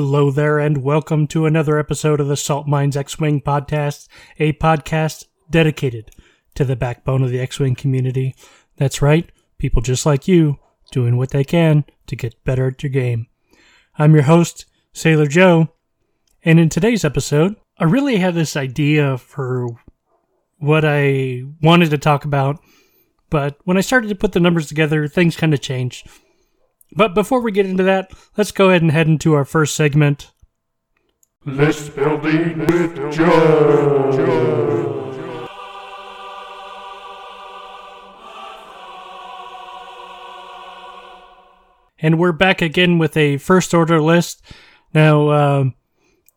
Hello there, and welcome to another episode of the Salt Mines X Wing podcast, a podcast dedicated to the backbone of the X Wing community. That's right, people just like you doing what they can to get better at your game. I'm your host, Sailor Joe, and in today's episode, I really had this idea for what I wanted to talk about, but when I started to put the numbers together, things kind of changed. But before we get into that, let's go ahead and head into our first segment. List building with Joe. And we're back again with a first order list. Now, um,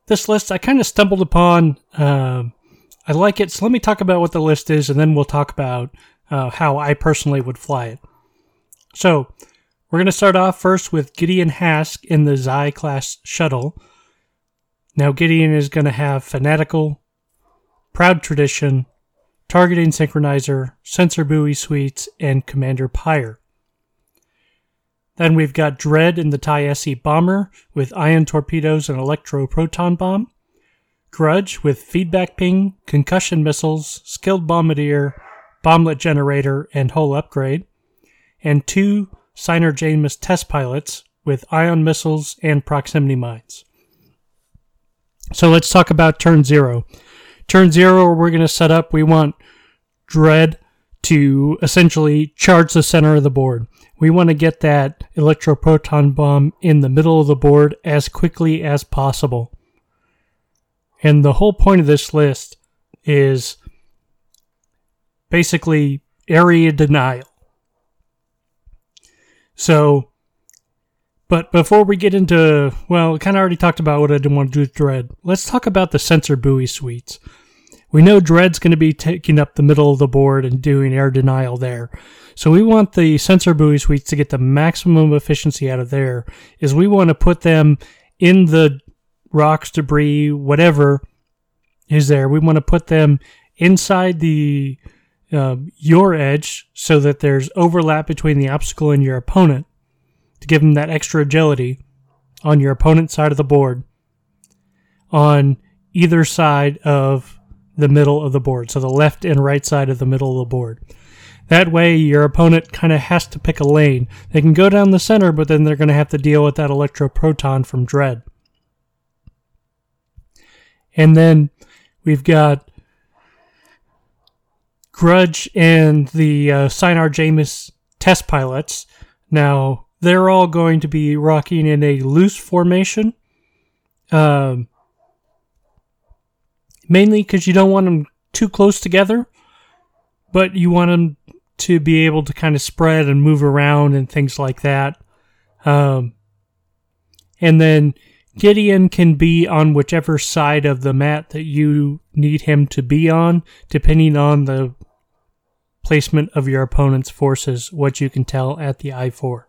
this list I kind of stumbled upon. Um I like it, so let me talk about what the list is, and then we'll talk about uh, how I personally would fly it. So, we're going to start off first with Gideon Hask in the Xi class shuttle. Now, Gideon is going to have Fanatical, Proud Tradition, Targeting Synchronizer, Sensor Buoy Suites, and Commander Pyre. Then we've got Dread in the TIE SE Bomber with Ion Torpedoes and Electro Proton Bomb. Grudge with Feedback Ping, Concussion Missiles, Skilled Bombardier, Bomblet Generator, and Hull Upgrade. And two Sienar-Jaemus test pilots with ion missiles and proximity mines. So let's talk about turn zero. Turn zero, we're going to set up, we want Dread to essentially charge the center of the board. We want to get that electroproton bomb in the middle of the board as quickly as possible. And the whole point of this list is basically area denial. So, but before we get into, well, kind of already talked about what I didn't want to do with Dread. Let's talk about the sensor buoy suites. We know Dread's going to be taking up the middle of the board and doing air denial there. So we want the sensor buoy suites to get the maximum efficiency out of there. Is we want to put them in the rocks, debris, whatever is there. We want to put them inside the uh, your edge so that there's overlap between the obstacle and your opponent to give them that extra agility on your opponent's side of the board on either side of the middle of the board. So the left and right side of the middle of the board. That way, your opponent kind of has to pick a lane. They can go down the center, but then they're going to have to deal with that electroproton from Dread. And then we've got Grudge and the uh, Sienar-Jaemus test pilots. Now, they're all going to be rocking in a loose formation. Um, mainly because you don't want them too close together, but you want them to be able to kind of spread and move around and things like that. Um, and then Gideon can be on whichever side of the mat that you need him to be on, depending on the placement of your opponent's forces, what you can tell at the I4.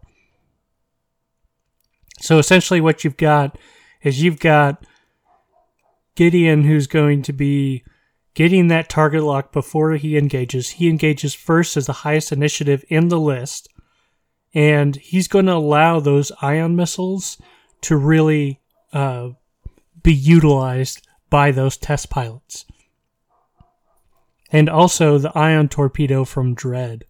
So essentially, what you've got is you've got Gideon who's going to be getting that target lock before he engages. He engages first as the highest initiative in the list, and he's going to allow those ion missiles to really uh, be utilized by those test pilots. And also the ion torpedo from Dread,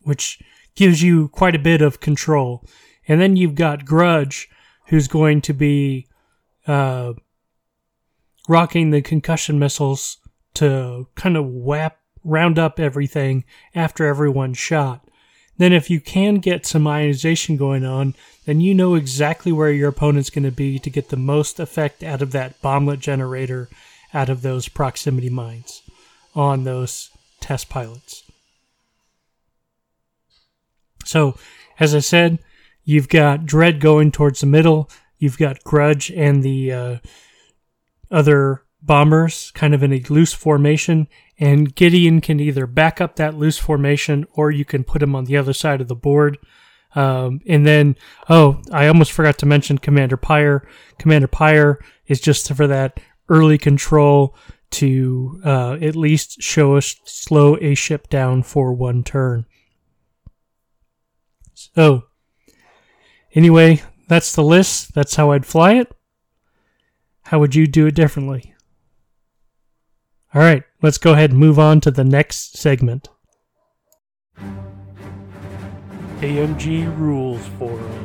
which gives you quite a bit of control. And then you've got Grudge, who's going to be uh, rocking the concussion missiles to kind of whap, round up everything after everyone's shot. Then, if you can get some ionization going on, then you know exactly where your opponent's going to be to get the most effect out of that bomblet generator, out of those proximity mines on those test pilots. So, as I said, you've got Dread going towards the middle, you've got Grudge and the uh, other bombers kind of in a loose formation, and Gideon can either back up that loose formation or you can put him on the other side of the board. Um, and then, oh, I almost forgot to mention Commander Pyre. Commander Pyre is just for that early control to uh, at least show us slow a ship down for one turn. So, Anyway, that's the list. That's how I'd fly it. How would you do it differently? All right, let's go ahead and move on to the next segment. AMG Rules Forum.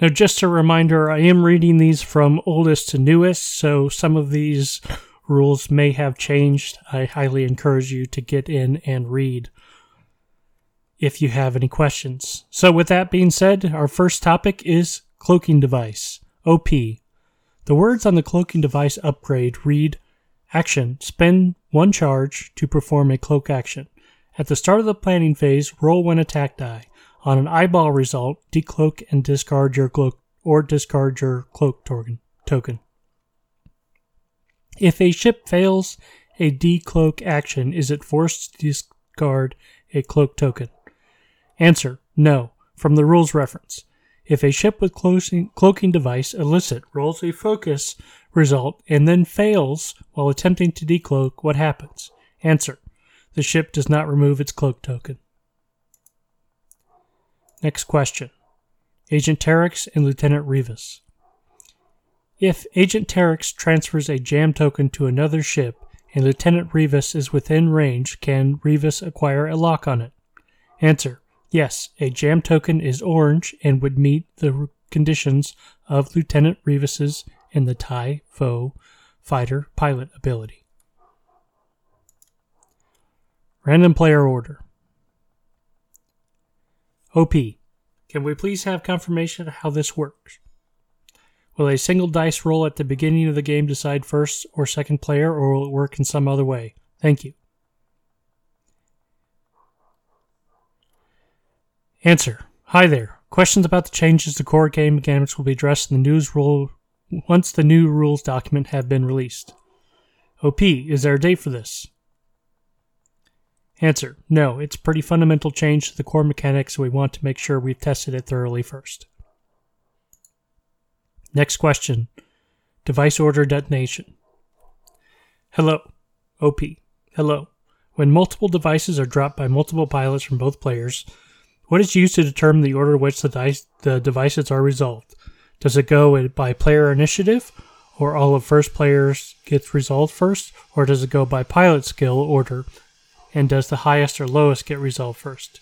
Now, just a reminder, I am reading these from oldest to newest, so some of these rules may have changed. I highly encourage you to get in and read if you have any questions. So, with that being said, our first topic is cloaking device, OP. The words on the cloaking device upgrade read Action Spend one charge to perform a cloak action. At the start of the planning phase, roll one attack die. On an eyeball result, decloak and discard your cloak or discard your cloak token. If a ship fails a decloak action, is it forced to discard a cloak token? Answer: No. From the rules reference. If a ship with cloaking, cloaking device illicit rolls a focus result and then fails while attempting to decloak, what happens? Answer: The ship does not remove its cloak token. Next question. Agent Terex and Lieutenant Rivas. If Agent Terex transfers a jam token to another ship and Lieutenant Rivas is within range, can Rivas acquire a lock on it? Answer. Yes, a jam token is orange and would meet the conditions of Lieutenant Rivas's and the TIE/fo fighter pilot ability. Random player order. OP. Can we please have confirmation of how this works? Will a single dice roll at the beginning of the game decide first or second player, or will it work in some other way? Thank you. Answer. Hi there. Questions about the changes to core game mechanics will be addressed in the news rule once the new rules document have been released. OP, is there a date for this? Answer. No, it's pretty fundamental change to the core mechanics, so we want to make sure we've tested it thoroughly first. Next question. Device order detonation. Hello. OP. Hello. When multiple devices are dropped by multiple pilots from both players, what is used to determine the order in which the, dice, the devices are resolved? Does it go by player initiative, or all of first players gets resolved first, or does it go by pilot skill order, and does the highest or lowest get resolved first?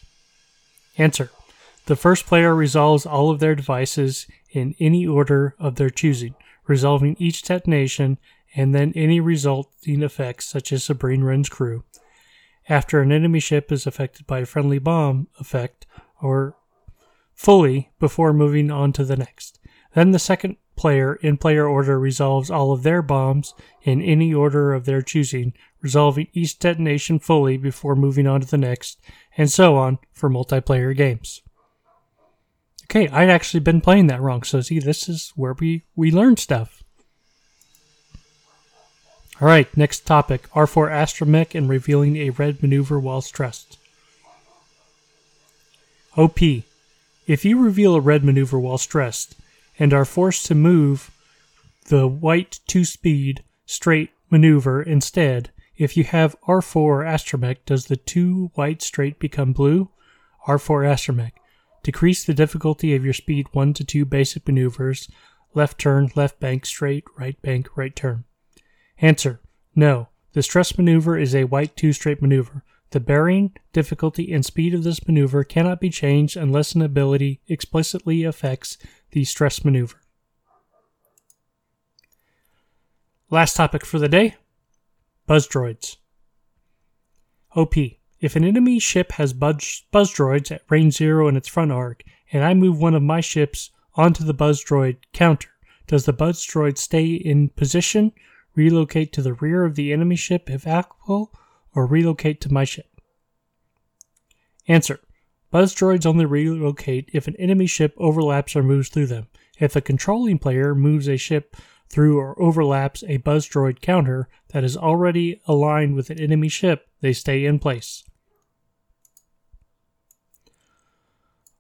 Answer. The first player resolves all of their devices in any order of their choosing, resolving each detonation and then any resulting effects such as Sabine Wren's crew. After an enemy ship is affected by a friendly bomb effect, or fully before moving on to the next. Then the second player in player order resolves all of their bombs in any order of their choosing, resolving each detonation fully before moving on to the next, and so on for multiplayer games. Okay, I'd actually been playing that wrong, so see, this is where we, we learn stuff. Alright, next topic R4 Astromech and revealing a red maneuver while stressed. OP. If you reveal a red maneuver while stressed and are forced to move the white 2 speed straight maneuver instead, if you have R4 Astromech, does the 2 white straight become blue? R4 Astromech. Decrease the difficulty of your speed 1 to 2 basic maneuvers left turn, left bank, straight, right bank, right turn. Answer No. The stress maneuver is a white 2 straight maneuver. The bearing, difficulty, and speed of this maneuver cannot be changed unless an ability explicitly affects the stress maneuver. Last topic for the day Buzz droids. OP. If an enemy ship has buzz, buzz droids at range 0 in its front arc, and I move one of my ships onto the buzz droid counter, does the buzz droid stay in position, relocate to the rear of the enemy ship if applicable, or relocate to my ship? Answer. Buzz droids only relocate if an enemy ship overlaps or moves through them. If a controlling player moves a ship through or overlaps a buzz droid counter that is already aligned with an enemy ship, they stay in place.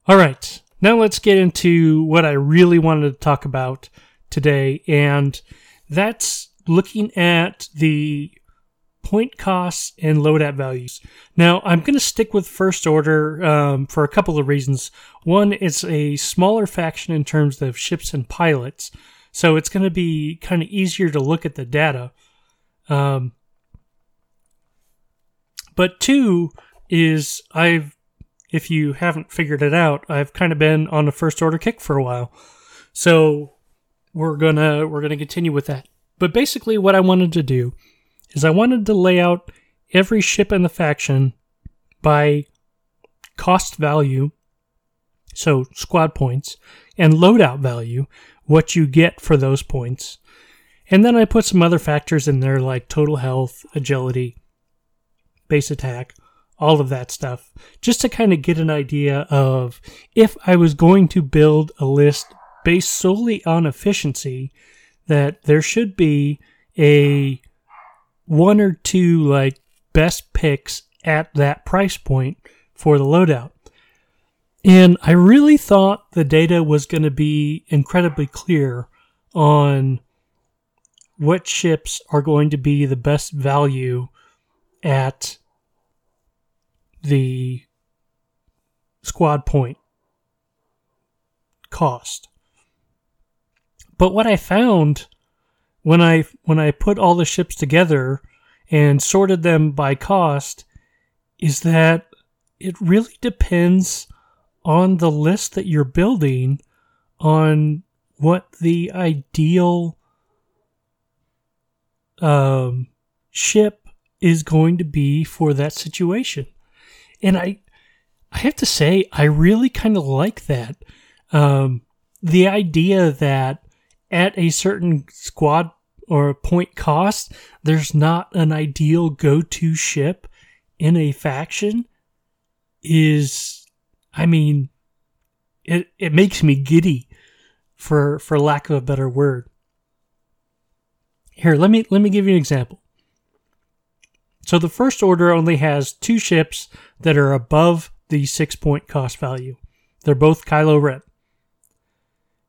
Alright, now let's get into what I really wanted to talk about today, and that's looking at the point costs and loadout values. Now, I'm going to stick with First Order um, for a couple of reasons. One, it's a smaller faction in terms of ships and pilots, so it's going to be kind of easier to look at the data. Um, but two is I've, if you haven't figured it out, I've kind of been on a First Order kick for a while, so we're gonna we're gonna continue with that. But basically, what I wanted to do is I wanted to lay out every ship in the faction by cost value, so squad points, and loadout value, what you get for those points. And then I put some other factors in there like total health, agility, base attack, all of that stuff, just to kind of get an idea of if I was going to build a list based solely on efficiency, that there should be a one or two like best picks at that price point for the loadout. And I really thought the data was going to be incredibly clear on what ships are going to be the best value at the squad point cost. But what I found when I when I put all the ships together and sorted them by cost is that it really depends on the list that you're building on what the ideal um, ship is going to be for that situation. And I I have to say I really kind of like that. Um, the idea that at a certain squad or point cost, there's not an ideal go to ship in a faction is, I mean, it, it makes me giddy for, for lack of a better word. Here, let me, let me give you an example. So the first order only has two ships that are above the six point cost value. They're both Kylo Ren.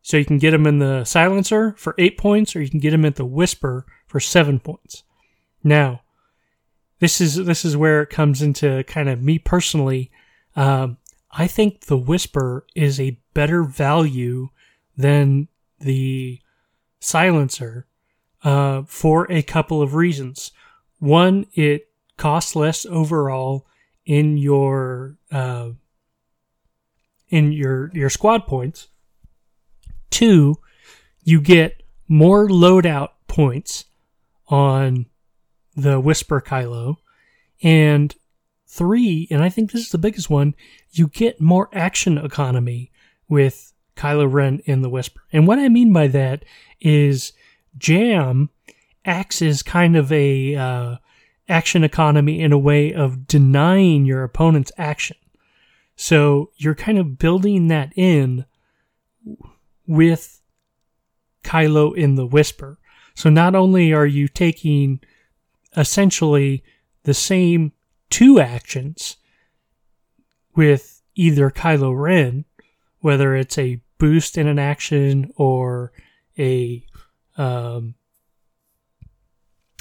So you can get them in the silencer for eight points, or you can get them at the whisper for seven points. Now, this is this is where it comes into kind of me personally. Um, I think the whisper is a better value than the silencer uh, for a couple of reasons. One, it costs less overall in your uh, in your your squad points Two, you get more loadout points on the Whisper Kylo. And three, and I think this is the biggest one, you get more action economy with Kylo Ren in the Whisper. And what I mean by that is Jam acts as kind of a uh, action economy in a way of denying your opponent's action. So you're kind of building that in with Kylo in the Whisper. So not only are you taking essentially the same two actions with either Kylo Ren, whether it's a boost in an action or a um,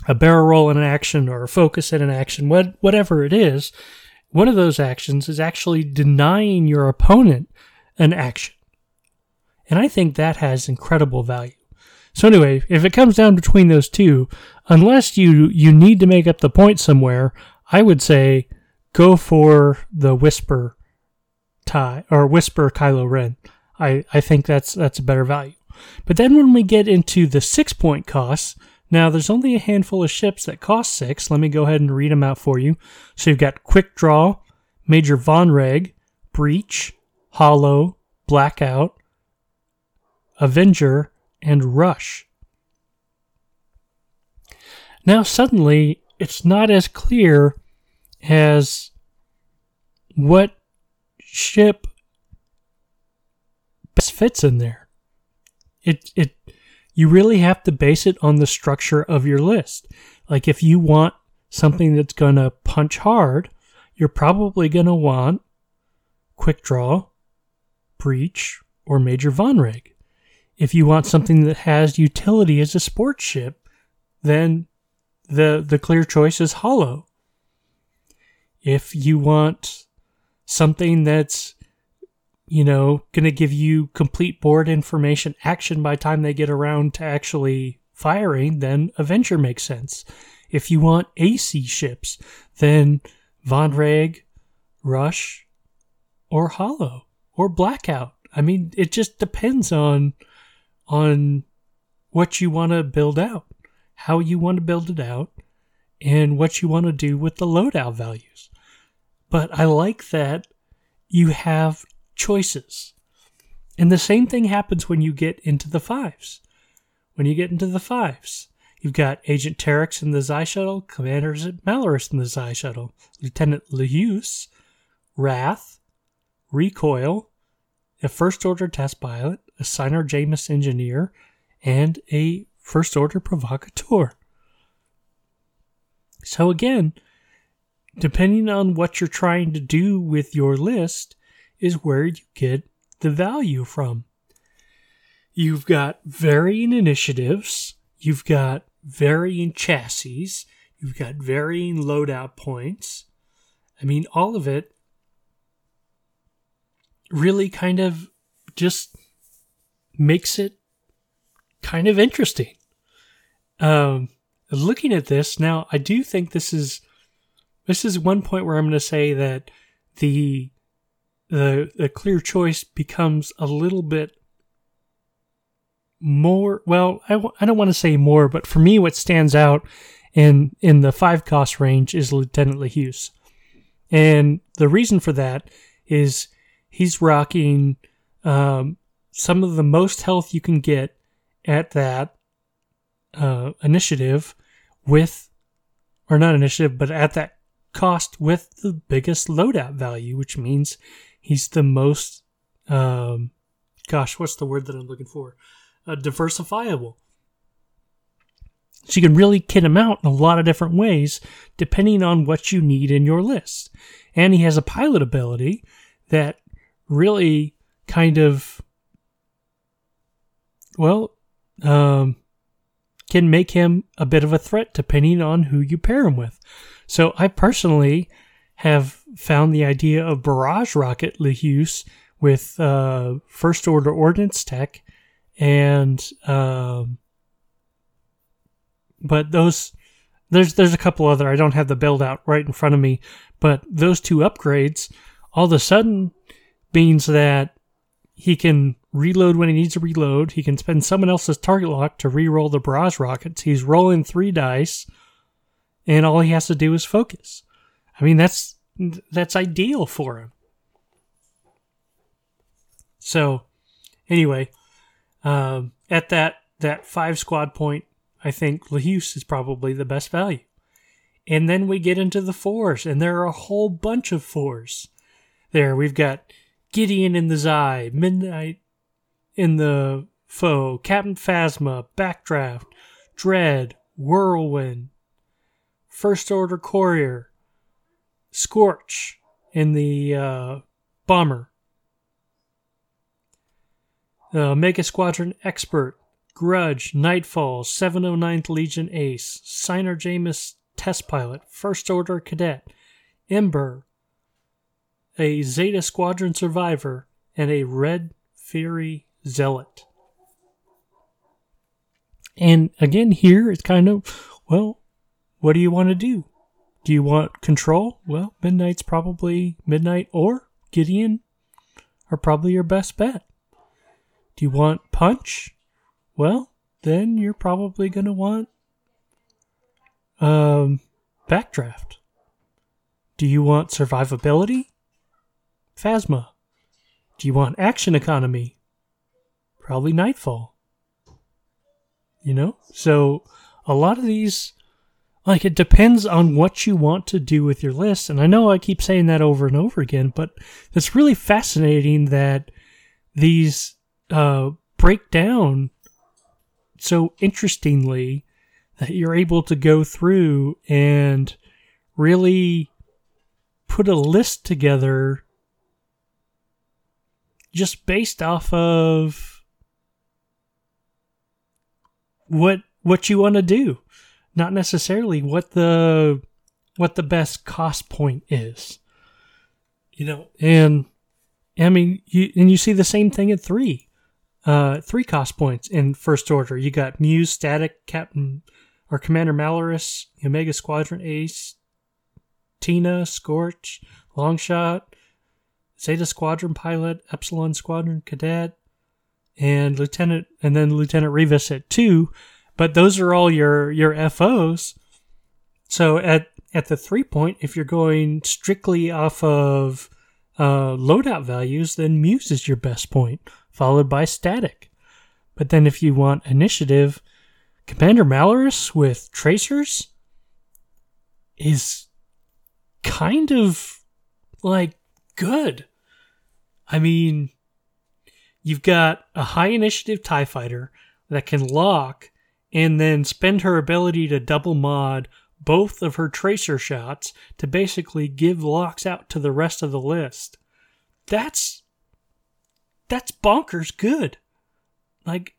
a barrel roll in an action or a focus in an action, what, whatever it is, one of those actions is actually denying your opponent an action. And I think that has incredible value. So anyway, if it comes down between those two, unless you you need to make up the point somewhere, I would say go for the Whisper tie or Whisper Kylo Ren. I, I think that's that's a better value. But then when we get into the six point costs, now there's only a handful of ships that cost six. Let me go ahead and read them out for you. So you've got Quickdraw, Major Vonreg, Breach, Holo, Blackout, Avenger, and Rush. Now, suddenly, it's not as clear as what ship best fits in there. It, it, you really have to base it on the structure of your list. Like, if you want something that's going to punch hard, you're probably going to want Quickdraw, Breach, or Major Vonreg. If you want something that has utility as a sports ship, then the the clear choice is Holo. If you want something that's you know going to give you complete board information action by time they get around to actually firing, then Avenger makes sense. If you want AC ships, then Vonreg, Rush, or Holo or Blackout. I mean, it just depends on on what you want to build out, how you want to build it out, and what you want to do with the loadout values. But I like that you have choices. And the same thing happens when you get into the fives. When you get into the fives, you've got Agent Terex in the Xi Shuttle, Commander Malarus in the Xi Shuttle, Lieutenant Lehuse, Wrath, Recoil, a First Order test pilot, a Sienar-Jaemus engineer, and a First Order provocateur. So again, depending on what you're trying to do with your list, is where you get the value from. You've got varying initiatives, you've got varying chassis, you've got varying loadout points. I mean, all of it really kind of just makes it kind of interesting. Um, looking at this now, I do think this is this is one point where I'm going to say that the the the clear choice becomes a little bit more. Well, I w- I don't want to say more, but for me, what stands out in in the five cost range is Lieutenant Lehuse, and the reason for that is he's rocking um, some of the most health you can get at that uh, initiative with, or not initiative, but at that cost with the biggest loadout value, which means he's the most, um, gosh, what's the word that I'm looking for? Uh, diversifiable. So you can really kit him out in a lot of different ways depending on what you need in your list. And he has a pilot ability that really kind of, well, um, can make him a bit of a threat depending on who you pair him with. So I personally have found the idea of barrage rocket Lehuse with uh, first order ordnance tech and um, but those there's there's a couple other I don't have the build out right in front of me, but those two upgrades all of a sudden means that he can reload when he needs to reload. He can spend someone else's target lock to re-roll the barrage rockets. He's rolling three dice, and all he has to do is focus. I mean, that's that's ideal for him. So, anyway, um, at that that five squad point, I think Lehuse is probably the best value. And then we get into the fours, and there are a whole bunch of fours. There, we've got Gideon in the Xi, Midnight in the Foe, Captain Phasma, Backdraft, Dread, Whirlwind, First Order Courier, Scorch in the uh, Bomber, uh, Mega Squadron Expert, Grudge, Nightfall, 709th Legion Ace, Sienar-Jaemus Test Pilot, First Order Cadet, Ember, a Zeta Squadron survivor, and a Red Fury zealot. And again, here it's kind of, well, what do you want to do? Do you want control? Well, Midnight's probably Midnight or Gideon are probably your best bet. Do you want punch? Well, then you're probably going to want um, backdraft. Do you want survivability? Phasma. Do you want action economy? Probably Nightfall. You know? So a lot of these like it depends on what you want to do with your list. And I know I keep saying that over and over again, but it's really fascinating that these uh, break down so interestingly that you're able to go through and really put a list together just based off of what what you want to do not necessarily what the what the best cost point is. You know, and I mean, you and you see the same thing at three, uh, three cost points in first order. You got Muse, Static, Captain, or Commander Malarus, Omega Squadron Ace, Tina, Scorch, Longshot, Zeta Squadron Pilot, Epsilon Squadron Cadet, and Lieutenant, and then Lieutenant Rivas at two. But those are all your your FOs. So at at the three point, if you're going strictly off of uh, loadout values, then Muse is your best point, followed by Static. But then if you want initiative, Commander Malarus with Tracers is kind of like good. I mean, you've got a high initiative TIE fighter that can lock and then spend her ability to double mod both of her tracer shots to basically give locks out to the rest of the list. That's that's bonkers good. Like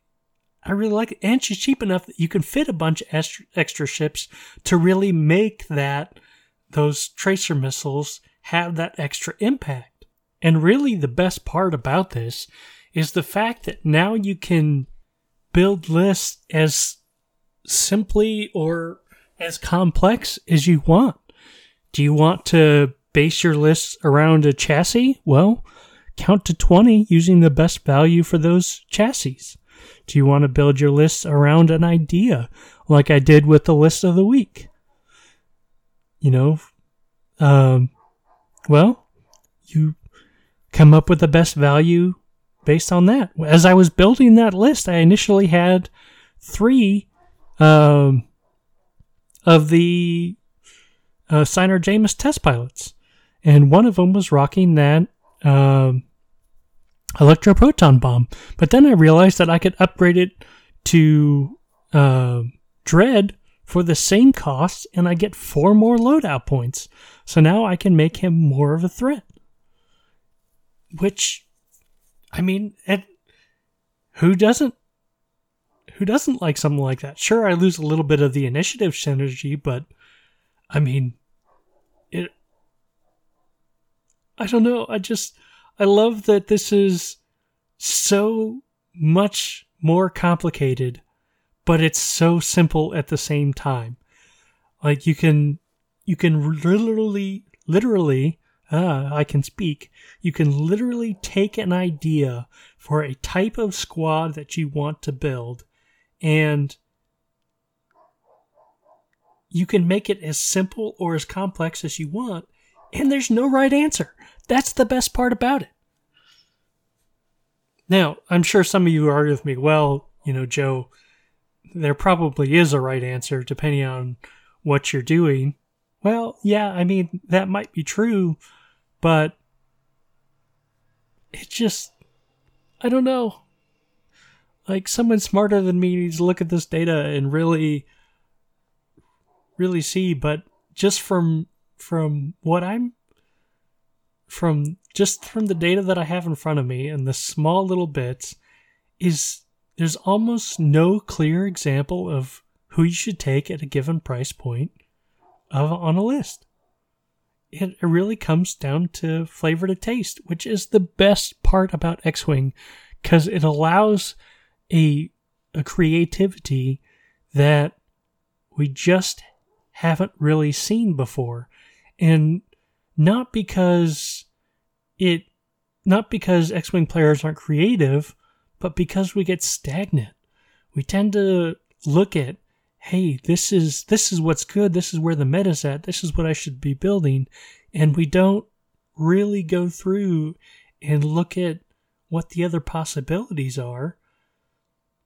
I really like it. And she's cheap enough that you can fit a bunch of extra ships to really make that those tracer missiles have that extra impact. And really the best part about this is the fact that now you can build lists as simply or as complex as you want. Do you want to base your lists around a chassis? Well, count to 20 using the best value for those chassis. Do you want to build your lists around an idea like I did with the list of the week? You know, um, well, you come up with the best value based on that. As I was building that list, I initially had three um, of the uh, Jaemus test pilots, and one of them was rocking that um, electroproton bomb. But then I realized that I could upgrade it to uh, Dread for the same cost, and I get four more loadout points. So now I can make him more of a threat. Which, I mean, it, who doesn't who doesn't like something like that? Sure, I lose a little bit of the initiative synergy, but I mean, it. I don't know. I just I love that this is so much more complicated, but it's so simple at the same time. Like you can you can literally literally ah, I can speak. You can literally take an idea for a type of squad that you want to build and you can make it as simple or as complex as you want, and there's no right answer. That's the best part about it. Now, I'm sure some of you argue with me, well, you know, Joe, there probably is a right answer depending on what you're doing. Well, yeah, I mean, that might be true, but it just, I don't know like someone smarter than me needs to look at this data and really really see but just from from what i'm from just from the data that i have in front of me and the small little bits is there's almost no clear example of who you should take at a given price point of on a list. It, it really comes down to flavor to taste which is the best part about x-wing because it allows a a creativity that we just haven't really seen before. And not because it not because x-wing players aren't creative but because we get stagnant we tend to look at hey this is this is what's good. This is where the meta's at. This is what i should be building. And we don't really go through and look at what the other possibilities are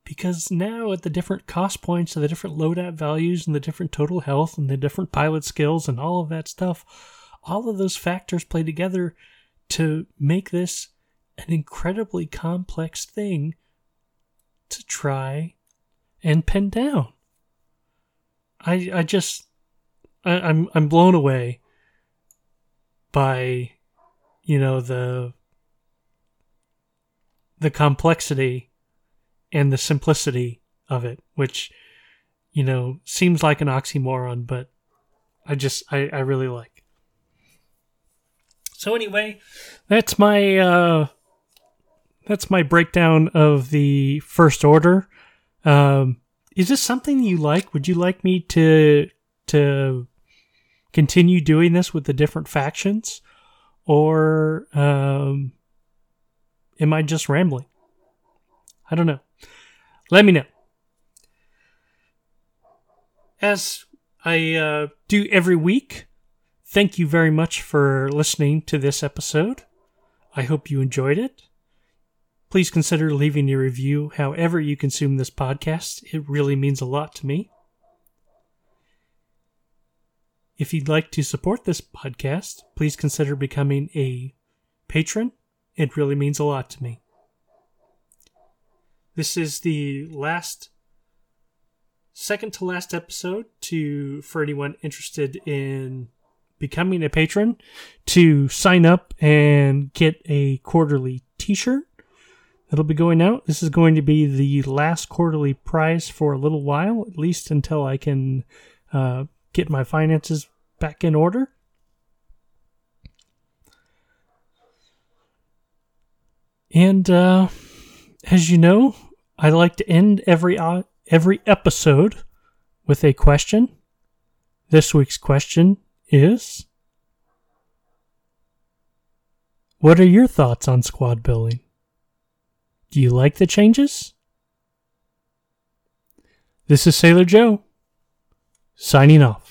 because now at the different cost points and the different loadout values and the different total health and the different pilot skills and all of that stuff, all of those factors play together to make this an incredibly complex thing to try and pin down. I I just I, I'm I'm blown away by you know the the complexity and the simplicity of it, which you know, seems like an oxymoron, but I just I, I really like. So anyway, that's my uh that's my breakdown of the first order. Um is this something you like? Would you like me to to continue doing this with the different factions? Or um am I just rambling? I don't know. Let me know. As I uh, do every week, thank you very much for listening to this episode. I hope you enjoyed it. Please consider leaving a review however you consume this podcast. It really means a lot to me. If you'd like to support this podcast, please consider becoming a patron. It really means a lot to me. This is the last second to last episode to for anyone interested in becoming a patron to sign up and get a quarterly t-shirt that'll be going out this is going to be the last quarterly prize for a little while at least until i can uh, get my finances back in order and uh, as you know i like to end every uh, every episode with a question. This week's question is What are your thoughts on squad building? Do you like the changes? This is Sailor Joe, signing off.